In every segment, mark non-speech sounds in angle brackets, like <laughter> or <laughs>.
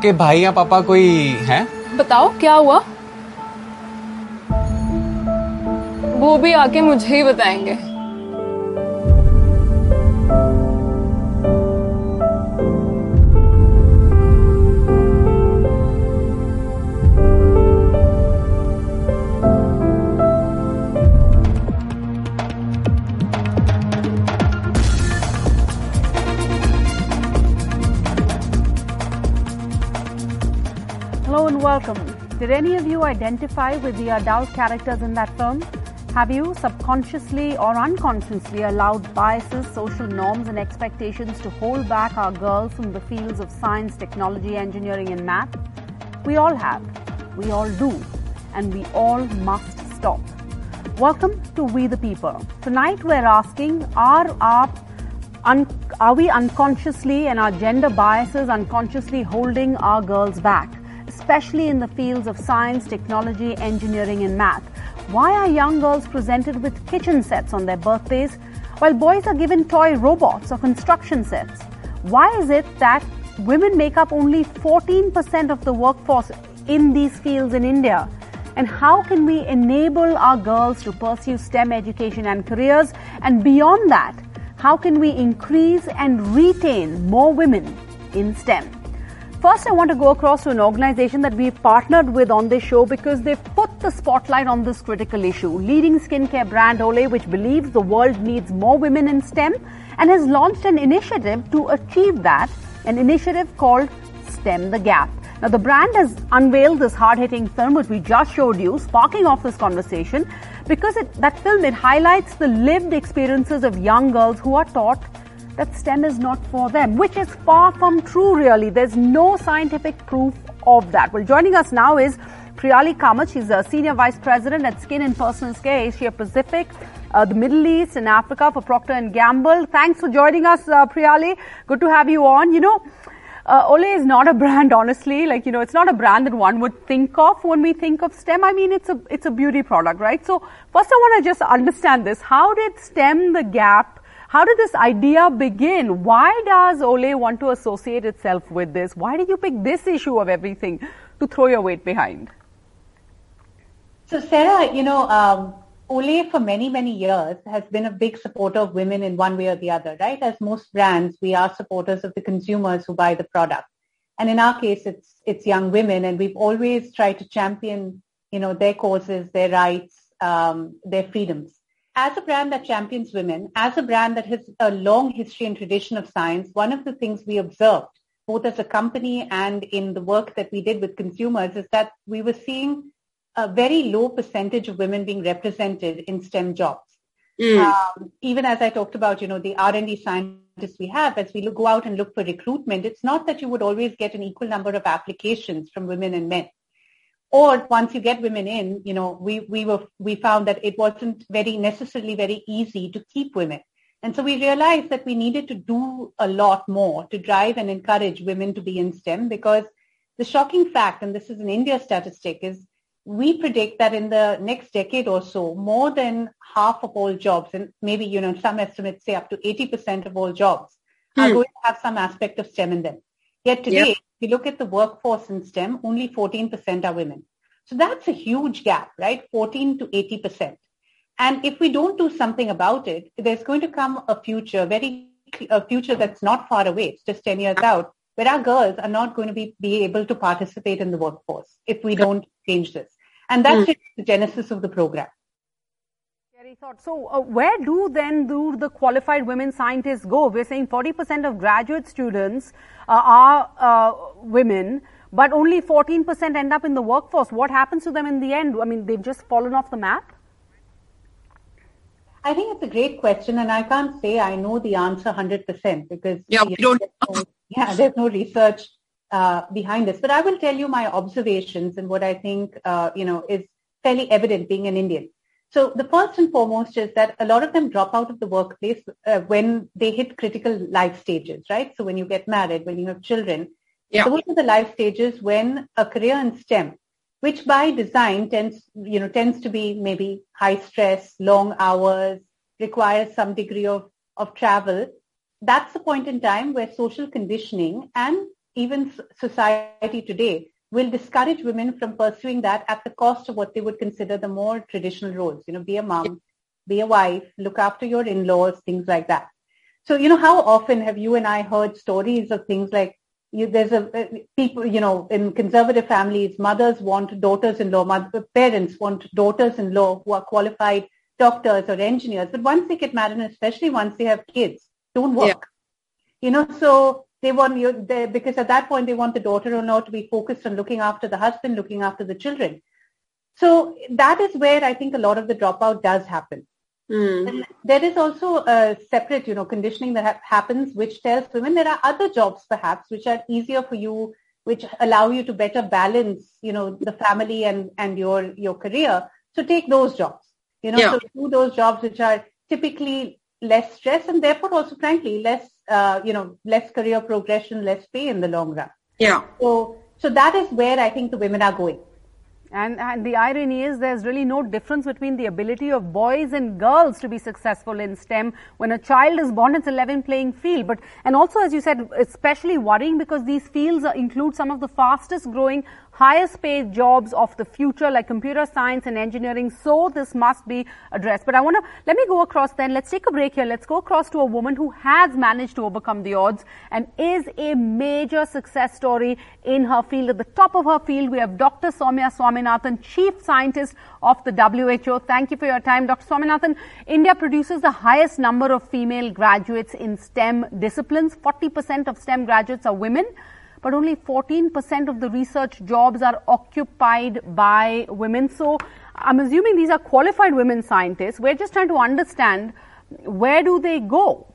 आपके भाई या पापा कोई हैं? बताओ, क्या हुआ? वो भी आके मुझे ही बताएँगे। Welcome. Did any of you identify with the adult characters in that film? Have you subconsciously or unconsciously allowed biases, social norms, and expectations to hold back our girls from the fields of science, technology, engineering, and math? We all have. We all do. And we all must stop. Welcome to We the People. Tonight we're asking are our un- are we unconsciously and our gender biases unconsciously holding our girls back, especially in the fields of science, technology, engineering, and math? Why are young girls presented with kitchen sets on their birthdays while boys are given toy robots or construction sets? Why is it that women make up only 14% of the workforce in these fields in India? And how can we enable our girls to pursue STEM education and careers? And beyond that, how can we increase and retain more women in STEM? First, I want to go across to an organization that we've partnered with on this show because they've put the spotlight on this critical issue. Leading skincare brand Olay, which believes the world needs more women in STEM and has launched an initiative to achieve that, an initiative called STEM the Gap. Now, the brand has unveiled this hard-hitting film, which we just showed you, sparking off this conversation, because it, that film it highlights the lived experiences of young girls who are taught that STEM is not for them, which is far from true, really. There's no scientific proof of that. Well, joining us now is Priyali Kamath. She's a Senior Vice President at Skin and Personal Care, Asia Pacific, uh, the Middle East and Africa for Procter & Gamble. Thanks for joining us, uh, Priyali. Good to have you on. You know, uh, Olay is not a <laughs> brand, honestly. Like you know, it's not a brand that one would think of when we think of STEM. I mean, it's a it's a beauty product, right? So first, I want to just understand this. How did STEM the gap? How did this idea begin? Why does Olay want to associate itself with this? Why did you pick this issue of everything to throw your weight behind? So, Sarah, you know, um, Olay for many, many years has been a big supporter of women in one way or the other, right? As most brands, we are supporters of the consumers who buy the product. And in our case, it's, it's young women and we've always tried to champion, you know, their causes, their rights, um, their freedoms. As a brand that champions women, as a brand that has a long history and tradition of science, one of the things we observed, both as a company and in the work that we did with consumers, is that we were seeing a very low percentage of women being represented in STEM jobs. Um, even as I talked about, you know, the R&D scientists we have, as we look, go out and look for recruitment, it's not that you would always get an equal number of applications from women and men. Or once you get women in, you know, we, we were, we found that it wasn't very necessarily very easy to keep women. And so we realized that we needed to do a lot more to drive and encourage women to be in STEM because the shocking fact, and this is an India statistic, is we predict that in the next decade or so, more than half of all jobs, and maybe, you know, some estimates say up to 80% of all jobs are Hmm. going to have some aspect of STEM in them. Yet today, Yeah. You look at the workforce in STEM, only 14% are women. So that's a huge gap, right? 14 to 80%. And if we don't do something about it, there's going to come a future, very a future that's not far away, it's just 10 years out, where our girls are not going to be, be able to participate in the workforce if we don't change this. And that's Hmm. the genesis of the program. Scary thought. So, uh, where do then do the qualified women scientists go? We're saying 40% of graduate students uh, are uh, women, but only 14% end up in the workforce. What happens to them in the end? I mean, they've just fallen off the map. I think it's a great question, and I can't say I know the answer 100% because Yeah, we don't there's no, yeah, there's no research uh, behind this. But I will tell you my observations and what I think uh, you know is fairly evident being an Indian. So the first and foremost is that a lot of them drop out of the workplace uh, when they hit critical life stages, right? So when you get married, when you have children, Yeah. those are the life stages when a career in STEM, which by design tends, you know, tends to be maybe high stress, long hours, requires some degree of, of travel. That's the point in time where social conditioning and even society today will discourage women from pursuing that at the cost of what they would consider the more traditional roles. You know, be a mom, be a wife, look after your in-laws, things like that. So, you know, how often have you and I heard stories of things like you, there's a uh, people, you know, in conservative families, mothers want daughters-in-law, mother, parents want daughters-in-law who are qualified doctors or engineers. But once they get married, and especially once they have kids, don't work. Yeah. You know, so they want you they, because at that point they want the daughter-in-law to be focused on looking after the husband, looking after the children. So that is where I think a lot of the dropout does happen. Mm. There is also a separate, you know, conditioning that ha- happens, which tells women there are other jobs perhaps which are easier for you, which allow you to better balance, you know, the family and and your your career. So take those jobs, you know, yeah. so do those jobs which are typically less stress and therefore also, frankly, less, uh, you know, less career progression, less pay in the long run. Yeah. So so that is where I think the women are going. And, and the irony is there's really no difference between the ability of boys and girls to be successful in STEM. When a child is born, it's a level playing field. But, and also, as you said, especially worrying because these fields include some of the fastest growing highest paid jobs of the future like computer science and engineering. So this must be addressed. But I want to, let me go across then. Let's take a break here. Let's go across to a woman who has managed to overcome the odds and is a major success story in her field. At the top of her field, we have Dr. Soumya Swaminathan, Chief Scientist of the WHO. Thank you for your time, Dr. Swaminathan. India produces the highest number of female graduates in STEM disciplines. 40% of STEM graduates are women but only 14% of the research jobs are occupied by women. So I'm assuming these are qualified women scientists. We're just trying to understand where do they go?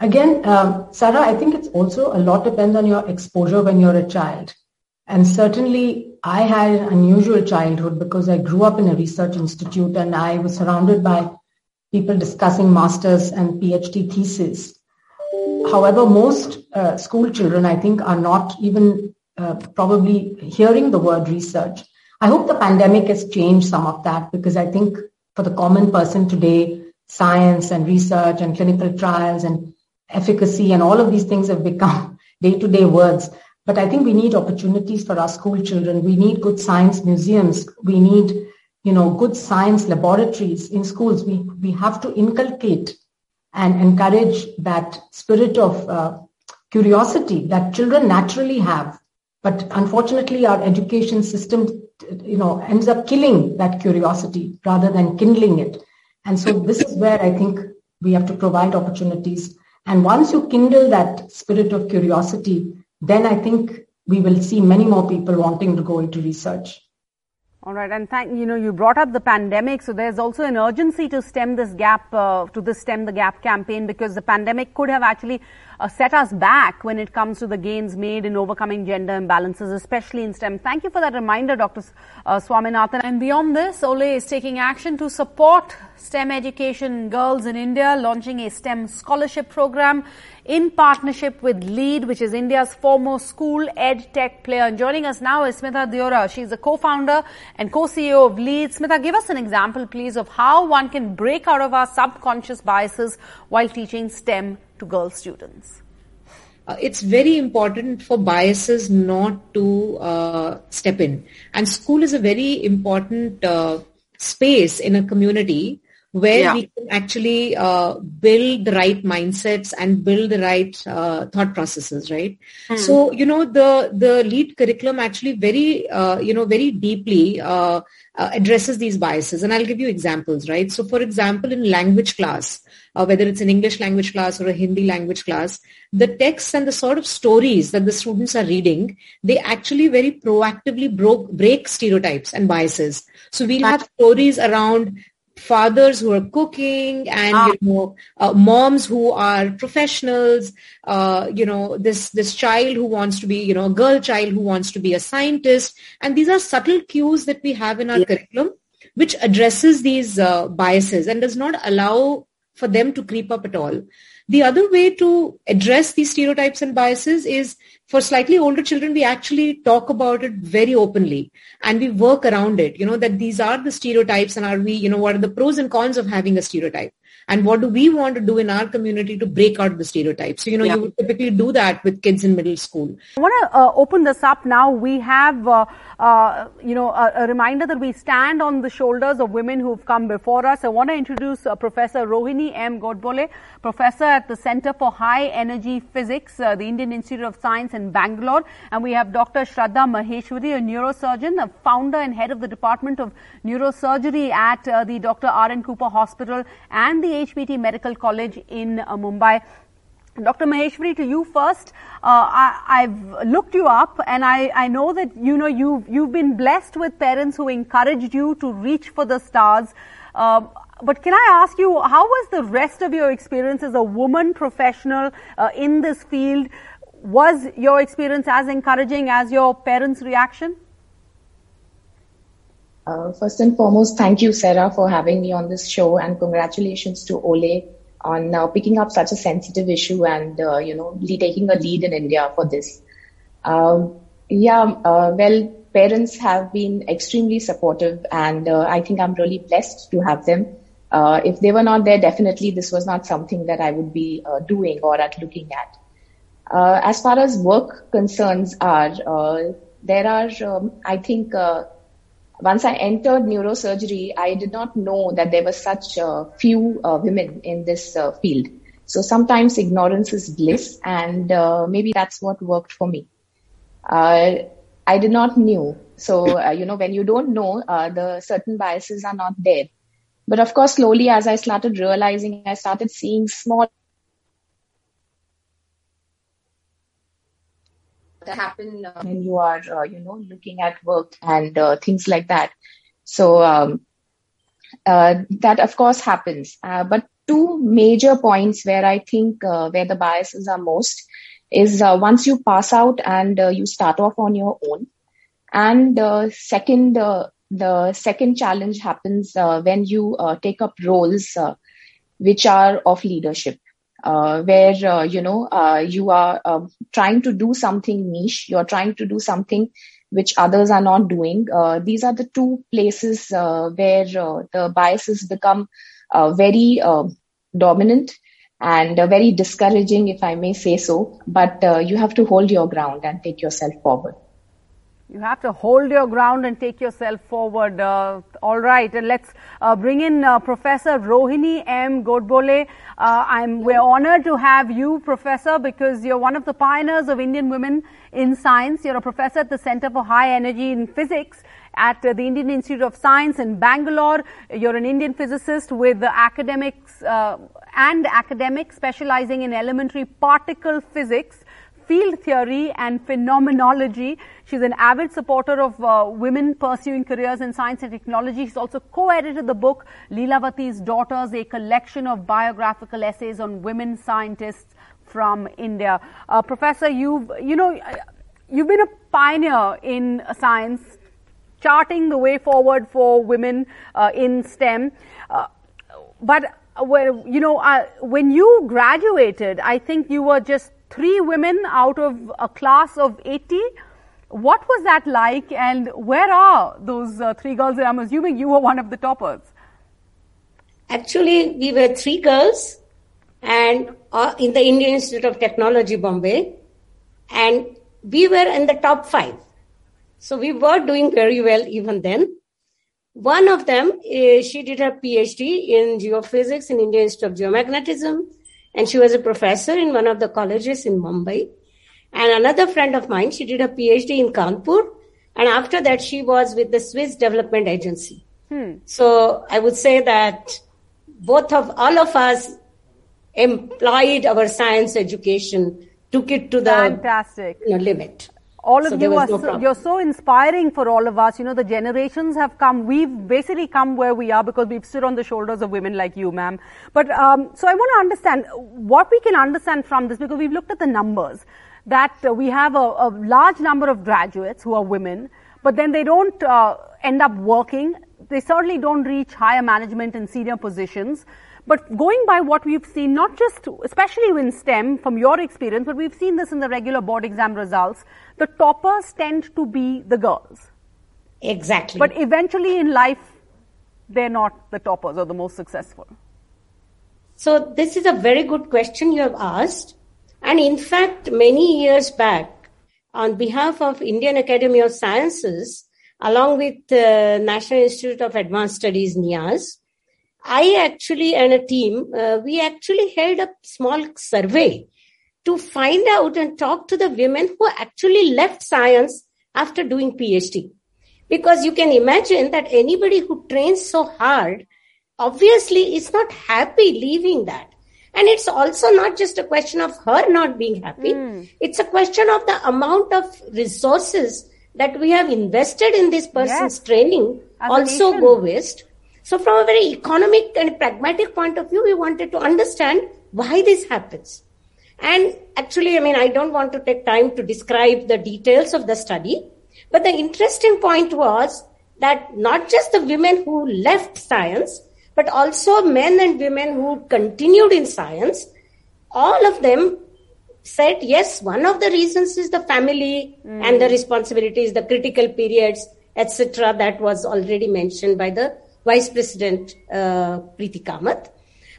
Again, um, Sarah, I think it's also a lot depends on your exposure when you're a child. And certainly I had an unusual childhood because I grew up in a research institute and I was surrounded by people discussing masters and PhD theses. However, most uh, school children, I think, are not even uh, probably hearing the word research. I hope the pandemic has changed some of that because I think for the common person today, science and research and clinical trials and efficacy and all of these things have become <laughs> day-to-day words. But I think we need opportunities for our school children. We need good science museums. We need, you know, good science laboratories in schools. We, we have to inculcate and encourage that spirit of uh, curiosity that children naturally have. But unfortunately, our education system, you know, ends up killing that curiosity rather than kindling it. And so this is where I think we have to provide opportunities. And once you kindle that spirit of curiosity, then I think we will see many more people wanting to go into research. All right, and thank you know you brought up the pandemic, so there's also an urgency to stem this gap, uh, to the stem the gap campaign, because the pandemic could have actually uh, set us back when it comes to the gains made in overcoming gender imbalances, especially in STEM. Thank you for that reminder, Dr. Uh, Swaminathan. And beyond this, Olay is taking action to support STEM education girls in India, launching a STEM scholarship program in partnership with LEAD, which is India's foremost school ed tech player. And joining us now is Smita Deorah. She's the co-founder and co-CEO of LEAD. Smita, give us an example, please, of how one can break out of our subconscious biases while teaching STEM to girl students. Uh, it's very important for biases not to uh, step in. And school is a very important uh, space in a community where yeah. we can actually uh, build the right mindsets and build the right uh, thought processes right? Mm. so you know the the lead curriculum actually very uh, you know very deeply uh, uh, addresses these biases. And i'll give you examples right? So for example in language class uh, whether it's an english language class or a hindi language class the texts and the sort of stories that the students are reading they actually very proactively broke, break stereotypes and biases. So we'll have stories around fathers who are cooking and ah. you know uh, moms who are professionals uh, you know this this child who wants to be you know a girl child who wants to be a scientist and these are subtle cues that we have in our yeah. curriculum which addresses these uh, biases and does not allow for them to creep up at all the other way to address these stereotypes and biases is for slightly older children, we actually talk about it very openly and we work around it, you know, that these are the stereotypes and are we, you know, what are the pros and cons of having a stereotype? And what do we want to do in our community to break out the stereotypes. So, you know, Yeah. you would typically do that with kids in middle school. I want to uh, open this up now. We have, uh, uh, you know, a, a reminder that we stand on the shoulders of women who've come before us. I want to introduce uh, Professor Rohini M. Godbole, professor at the Center for High Energy Physics, uh, the Indian Institute of Science in Bangalore. And we have Dr. Shraddha Maheshwari, a neurosurgeon, a founder and head of the Department of Neurosurgery at uh, the Dr. R.N. Cooper Hospital and the HBT Medical College in uh, Mumbai. Dr. Maheshwari, to you first. Uh, I, I've looked you up, and I, I know that you know you've you've been blessed with parents who encouraged you to reach for the stars. Uh, but can I ask you, how was the rest of your experience as a woman professional uh, in this field? Was your experience as encouraging as your parents' reaction? Uh, first and foremost, thank you, Sarah, for having me on this show, and congratulations to Olay on uh, picking up such a sensitive issue and uh, you know taking a lead in India for this. Um, yeah, uh, well, parents have been extremely supportive, and uh, I think I'm really blessed to have them. Uh, if they were not there, definitely this was not something that I would be uh, doing or at looking at. Uh, as far as work concerns are, there are, um, I think, once I entered neurosurgery, I did not know that there were such uh, few uh, women in this uh, field. So sometimes ignorance is bliss, and uh, maybe that's what worked for me. Uh, I did not knew. So uh, you know, when you don't know, the certain biases are not there. But of course, slowly as I started realizing, I started seeing small happen uh, when you are, uh, you know, looking at work and uh, things like that. So um, uh, that of course happens. Uh, but two major points where I think uh, where the biases are most is once you pass out and you start off on your own, and second, the second challenge happens when you take up roles which are of leadership uh, where uh, you know uh, you are uh, trying to do something niche you're trying to do something which others are not doing. Uh, these are the two places uh, where uh, the biases become very uh, dominant and very discouraging if i may say so. But you have to hold your ground and take yourself forward You have to hold your ground and take yourself forward. Uh, all right, and let's uh, bring in uh, Professor Rohini M. Godbole. Uh, I'm we're honored to have you, Professor, because you're one of the pioneers of Indian women in science. You're a professor at the Center for High Energy in Physics at uh, the Indian Institute of Science in Bangalore. You're an Indian physicist with academics uh, and academic specializing in elementary particle physics field theory and phenomenology. She's an avid supporter of uh, women pursuing careers in science and technology. She's also co-edited the book Lilavati's Daughters, a collection of biographical essays on women scientists from India. Uh, Professor, you've, you know, you've been a pioneer in science, charting the way forward for women uh, in STEM. Uh, but uh, you know, uh, when you graduated, I think you were just three women out of a class of 80. What was that like, and where are those uh, three girls? I'm assuming you were one of the toppers. Actually, we were three girls and uh, in the Indian Institute of Technology, Bombay, and we were in the top five. So we were doing very well even then. One of them, uh, she did her PhD in geophysics in Indian Institute of Geomagnetism, and she was a professor in one of the colleges in Mumbai. And another friend of mine, she did her PhD in Kanpur, and after that, she was with the Swiss Development Agency. Hmm. So I would say that both of all of us employed our science education, took it to the Fantastic. you know, limit. All of So you are no so, you're so inspiring for all of us. You know, the generations have come. We've basically come where we are because we've stood on the shoulders of women like you, ma'am. But um, so I want to understand what we can understand from this because we've looked at the numbers that uh, we have a, a large number of graduates who are women, but then they don't uh, end up working. They certainly don't reach higher management and senior positions. But going by what we've seen, not just, especially in STEM, from your experience, but we've seen this in the regular board exam results, the toppers tend to be the girls. Exactly. But eventually in life, they're not the toppers or the most successful. So this is a very good question you have asked. And in fact, many years back, on behalf of Indian Academy of Sciences, along with the National Institute of Advanced Studies, NIAS, I actually and a team, uh, we actually held a small survey to find out and talk to the women who actually left science after doing PhD. Because you can imagine that anybody who trains so hard obviously is not happy leaving that. And it's also not just a question of her not being happy. Mm. It's a question of the amount of resources that we have invested in this person's yes. training also go waste. So from a very economic and pragmatic point of view, we wanted to understand why this happens. And actually, I mean, I don't want to take time to describe the details of the study, but the interesting point was that not just the women who left science, but also men and women who continued in science, all of them said, yes, one of the reasons is the family mm. and the responsibilities, the critical periods, etc. That was already mentioned by the Vice President uh, Preeti Kamath.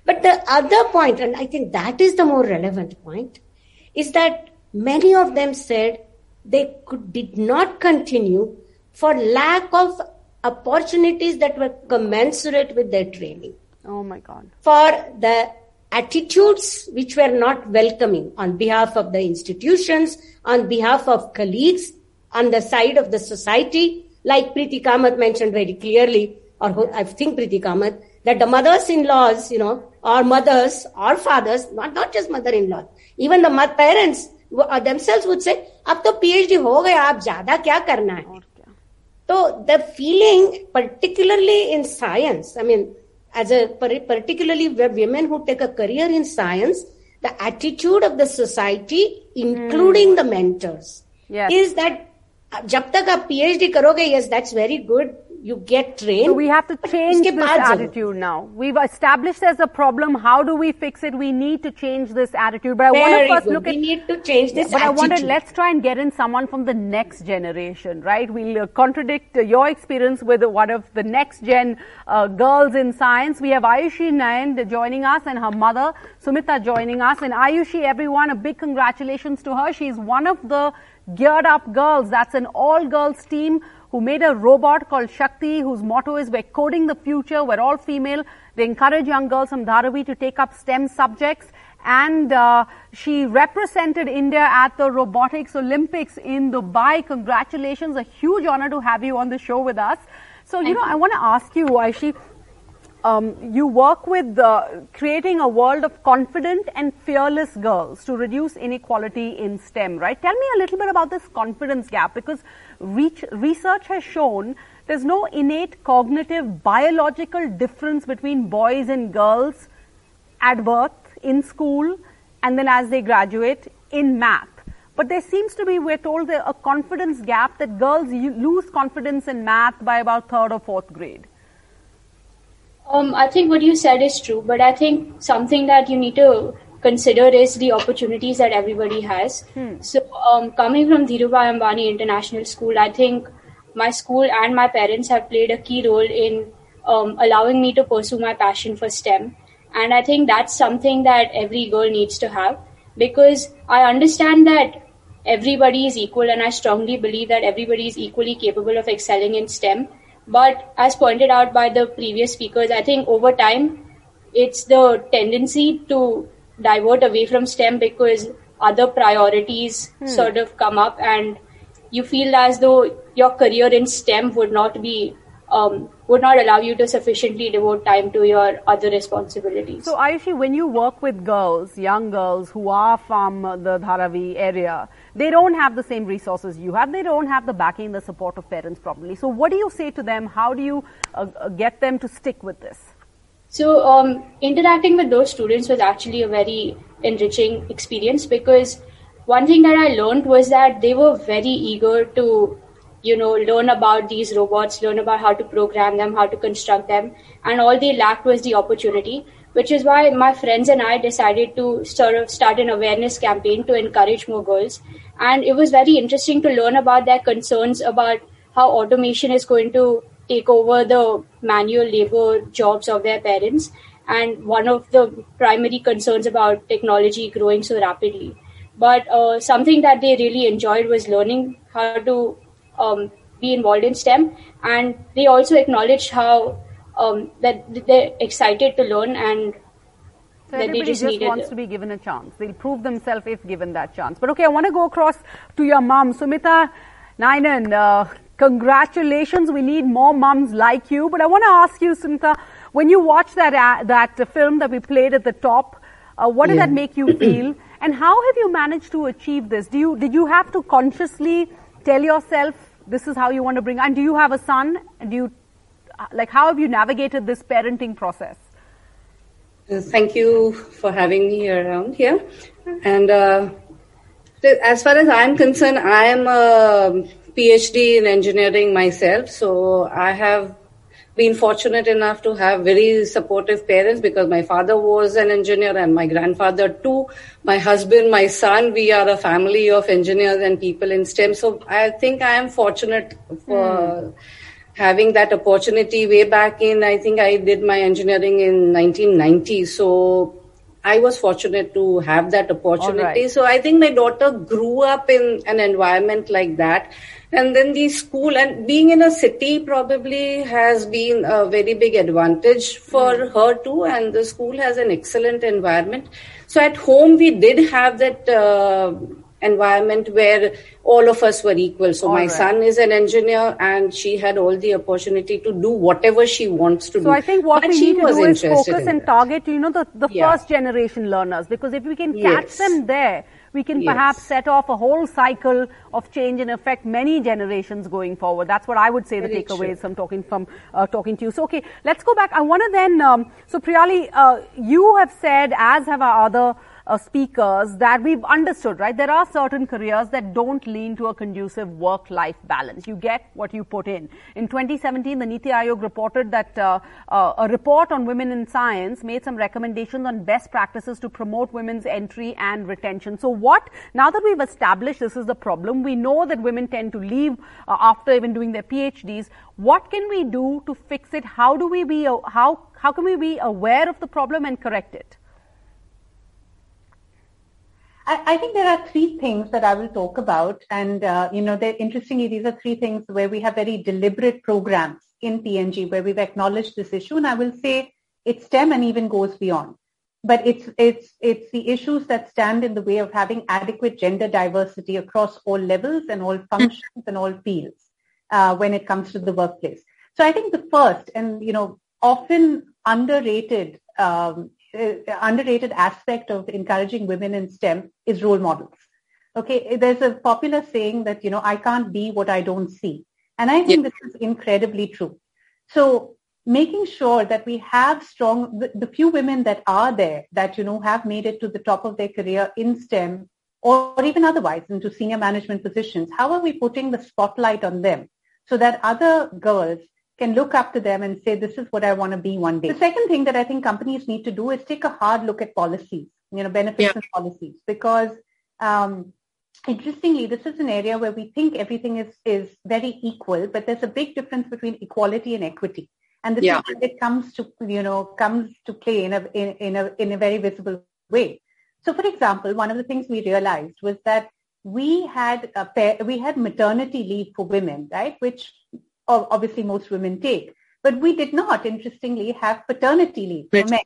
But the other point, and I think that is the more relevant point, is that many of them said they could, did not continue for lack of opportunities that were commensurate with their training. Oh my God. For the attitudes which were not welcoming on behalf of the institutions, on behalf of colleagues, on the side of the society, like Preeti Kamath mentioned very clearly, or I think Preeti Kamath, that the mothers-in-laws, you know, or mothers or fathers, not, not just mother-in-law, even the parents uh, themselves would say, अब तो PhD हो गया आप ज़्यादा क्या करना है So the feeling, particularly in science, I mean, as a particularly where women who take a career in science, the attitude of the society, including mm. the mentors, yes. is that जब तक आप PhD करोगे, yes, that's very good you get trained. So we have to change this attitude now. We've established there's a problem. How do we fix it? We need to change this attitude. But I Very want to first good. look at. We need to change this. Attitude. But attitude. I wanted let's try and get in someone from the next generation, right? We'll uh, contradict uh, your experience with one of the next gen uh, girls in science. We have Ayushi Nayan joining us and her mother Sumita joining us. And Ayushi, everyone, a big congratulations to her. She's one of the geared up girls. That's an all girls team who made a robot called Shakti, whose motto is we're coding the future, we're all female. They encourage young girls from Dharavi to take up STEM subjects. And uh, she represented India at the Robotics Olympics in Dubai. Congratulations, a huge honor to have you on the show with us. So, you Thank know, you. I want to ask you, Aishi, um, you work with creating a world of confident and fearless girls to reduce inequality in STEM, right? Tell me a little bit about this confidence gap because research has shown there's no innate cognitive biological difference between boys and girls at birth, in school, and then as they graduate in math. But there seems to be, we're told, a confidence gap that girls lose confidence in math by about third or fourth grade. Um, I think what you said is true, but I think something that you need to consider is the opportunities that everybody has. Hmm. So, um, coming from Dhirubhai Ambani International School, I think my school and my parents have played a key role in um, allowing me to pursue my passion for STEM. And I think that's something that every girl needs to have because I understand that everybody is equal and I strongly believe that everybody is equally capable of excelling in STEM. But as pointed out by the previous speakers, I think over time, it's the tendency to divert away from STEM because other priorities hmm. sort of come up and you feel as though your career in STEM would not be um, would not allow you to sufficiently devote time to your other responsibilities. So, Ayushi, when you work with girls, young girls who are from the Dharavi area, they don't have the same resources you have. They don't have the backing, the support of parents properly. So, what do you say to them? How do you uh, uh get them to stick with this? So, um, interacting with those students was actually a very enriching experience because one thing that I learned was that they were very eager to, you know, learn about these robots, learn about how to program them, how to construct them, and all they lacked was the opportunity. Which is why my friends and I decided to sort of start an awareness campaign to encourage more girls. And it was very interesting to learn about their concerns about how automation is going to take over the manual labor jobs of their parents and one of the primary concerns about technology growing so rapidly. But uh, something that they really enjoyed was learning how to um, be involved in STEM, and they also acknowledge how um, that they're excited to learn and so everybody just, just wants to be given a chance. They'll prove themselves if given that chance. But okay, I want to go across to your mom, Sumita Nainan. Uh, congratulations. We need more moms like you. But I want to ask you, Sumita, when you watch that uh, that film that we played at the top, uh, what did yeah. that make you feel? And how have you managed to achieve this? Do you did you have to consciously tell yourself this is how you want to bring? And do you have a son? Do you like how have you navigated this parenting process? Uh, thank you for having me around here. And uh, as far as I'm concerned, I am a PhD in engineering myself. So I have been fortunate enough to have very supportive parents because my father was an engineer and my grandfather too. My husband, my son, we are a family of engineers and people in STEM. So I think I am fortunate for. Mm having that opportunity way back in, I think I did my engineering in 1990. So I was fortunate to have that opportunity. Right. So I think my daughter grew up in an environment like that. And then the school and being in a city probably has been a very big advantage for mm. her too. And the school has an excellent environment. So at home, we did have that, uh, environment where all of us were equal. So all my right. son is an engineer and she had all the opportunity to do whatever she wants to so do. So I think what but we need to do is focus and target, you know, the, the yeah. first generation learners because if we can catch yes. them there, we can yes. perhaps set off a whole cycle of change and affect many generations going forward. That's what I would say Very the takeaways from talking from uh, talking to you. So, okay, let's go back. I want to then. Um, so, Priyali, uh, you have said, as have our other uh, speakers that we've understood, right? There are certain careers that don't lean to a conducive work-life balance. You get what you put in. In 2017, the Niti Aayog reported that uh, uh, a report on women in science made some recommendations on best practices to promote women's entry and retention. So what, now that we've established this is the problem, we know that women tend to leave uh, after even doing their PhDs. What can we do to fix it? How do we be, how, how can we be aware of the problem and correct it? I, I, think there are three things that I will talk about. And, uh, you know, interestingly, these are three things where we have very deliberate programs in P&G where we've acknowledged this issue. And I will say it's STEM and even goes beyond. But it's, it's, it's the issues that stand in the way of having adequate gender diversity across all levels and all functions and all fields uh, when it comes to the workplace. So I think the first and, you know, often underrated um, Uh, underrated aspect of encouraging women in STEM is role models. Okay, there's a popular saying that, you know, I can't be what I don't see. And I think this is incredibly true. So making sure that we have strong, the, the, few women that are there that, you know, have made it to the top of their career in STEM or, or even otherwise into senior management positions, how are we putting the spotlight on them so that other girls can look up to them and say, this is what I want to be one day. The second thing that I think companies need to do is take a hard look at policies, you know, benefits yeah. and policies, because um, interestingly, this is an area where we think everything is, is very equal, but there's a big difference between equality and equity. And this yeah. it comes to, you know, comes to play in a, in, in, a, in a very visible way. So for example, one of the things we realized was that we had a we had maternity leave for women, right? Which obviously most women take. But we did not, interestingly, have paternity leave for men.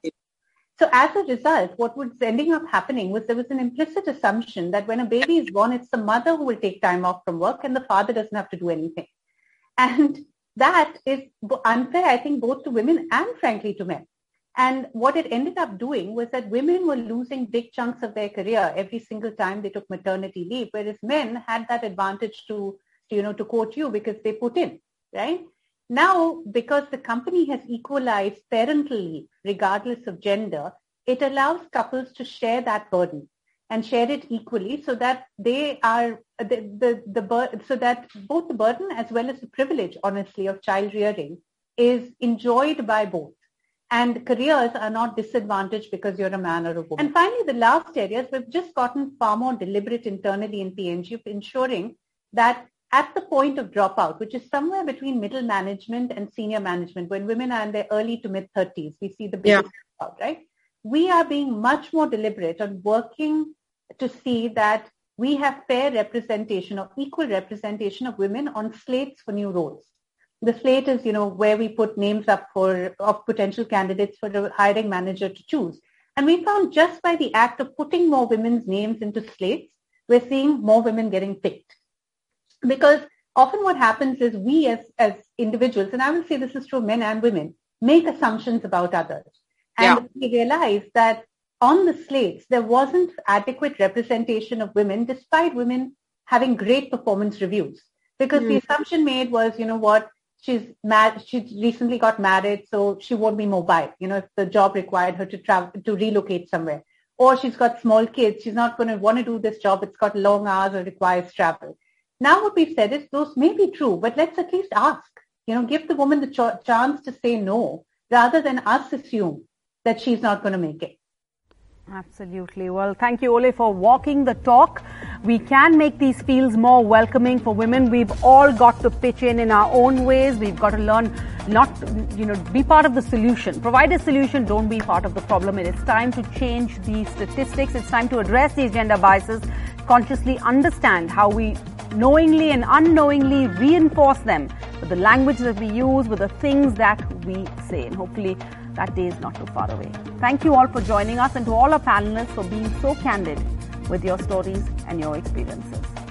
So as a result, what was ending up happening was there was an implicit assumption that when a baby is born, it's the mother who will take time off from work and the father doesn't have to do anything. And that is unfair, I think, both to women and frankly to men. And what it ended up doing was that women were losing big chunks of their career every single time they took maternity leave, whereas men had that advantage to, you know, to quote you because they put in right? Now, because the company has equalized parental leave, regardless of gender, it allows couples to share that burden and share it equally so that they are the, the, the so that both the burden as well as the privilege, honestly, of child rearing is enjoyed by both. And careers are not disadvantaged because you're a man or a woman. And finally, the last areas, we've just gotten far more deliberate internally in P&G of ensuring that at the point of dropout, which is somewhere between middle management and senior management, when women are in their early to mid 30s, we see the biggest dropout. right? We are being much more deliberate on working to see that we have fair representation or equal representation of women on slates for new roles. The slate is, you know, where we put names up for of potential candidates for the hiring manager to choose. And we found just by the act of putting more women's names into slates, we're seeing more women getting picked. Because often what happens is we as, as individuals, and I will say this is true men and women, make assumptions about others. And yeah. we realize that on the slates, there wasn't adequate representation of women despite women having great performance reviews. Because mm. the assumption made was, you know what, she's mad, she recently got married, so she won't be mobile, you know, if the job required her to travel, to relocate somewhere. Or she's got small kids, she's not going to want to do this job, it's got long hours or requires travel. Now what we've said is those may be true, but let's at least ask, you know, give the woman the ch- chance to say no rather than us assume that she's not going to make it. Absolutely. Well, thank you, Olay, for walking the talk. We can make these fields more welcoming for women. We've all got to pitch in in our own ways. We've got to learn not, you know, be part of the solution. Provide a solution, don't be part of the problem. And it's time to change these statistics. It's time to address these gender biases, consciously understand how we knowingly and unknowingly reinforce them with the language that we use, with the things that we say. And hopefully that day is not too far away. Thank you all for joining us and to all our panelists for being so candid with your stories and your experiences.